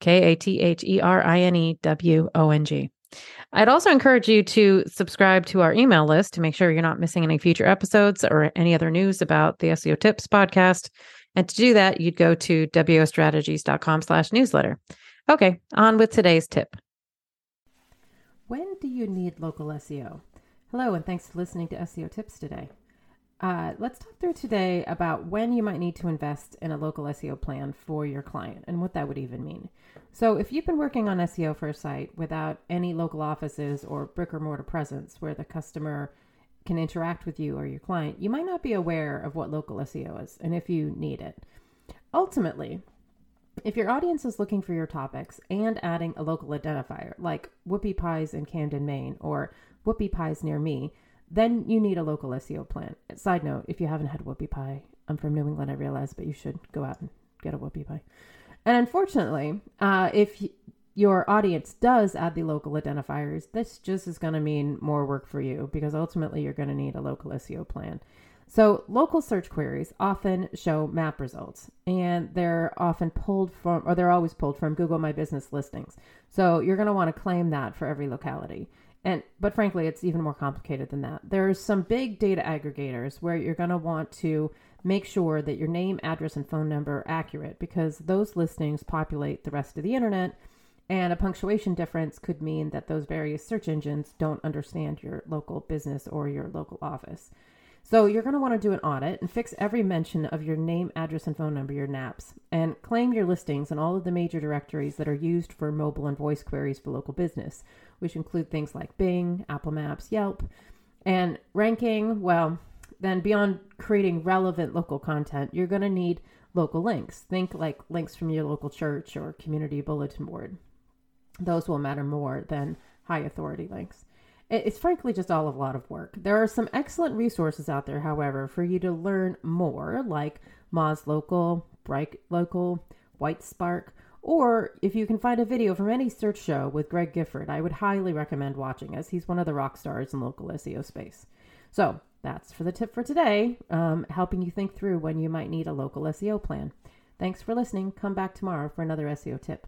K A T H E R I N E W O N G. I'd also encourage you to subscribe to our email list to make sure you're not missing any future episodes or any other news about the SEO Tips podcast. And to do that, you'd go to wostrategies.com slash newsletter. Okay, on with today's tip. When do you need local SEO? Hello, and thanks for listening to SEO Tips today. Uh, let's talk through today about when you might need to invest in a local SEO plan for your client and what that would even mean. So, if you've been working on SEO for a site without any local offices or brick or mortar presence where the customer can interact with you or your client, you might not be aware of what local SEO is and if you need it. Ultimately, if your audience is looking for your topics and adding a local identifier like Whoopie Pies in Camden, Maine, or Whoopie Pies near me, then you need a local SEO plan. Side note, if you haven't had whoopie pie, I'm from New England, I realize, but you should go out and get a whoopie pie. And unfortunately, uh, if your audience does add the local identifiers, this just is going to mean more work for you because ultimately you're going to need a local SEO plan. So, local search queries often show map results and they're often pulled from, or they're always pulled from Google My Business listings. So, you're going to want to claim that for every locality. And but frankly, it's even more complicated than that. There's some big data aggregators where you're going to want to make sure that your name, address, and phone number are accurate because those listings populate the rest of the internet. And a punctuation difference could mean that those various search engines don't understand your local business or your local office. So you're going to want to do an audit and fix every mention of your name, address, and phone number, your NAPs, and claim your listings in all of the major directories that are used for mobile and voice queries for local business, which include things like Bing, Apple Maps, Yelp, and ranking. Well, then beyond creating relevant local content, you're going to need local links. Think like links from your local church or community bulletin board. Those will matter more than high authority links. It's frankly just all a lot of work. There are some excellent resources out there, however, for you to learn more, like Moz Local, Bright Local, Whitespark, or if you can find a video from any search show with Greg Gifford, I would highly recommend watching as he's one of the rock stars in local SEO space. So that's for the tip for today, um, helping you think through when you might need a local SEO plan. Thanks for listening. Come back tomorrow for another SEO tip.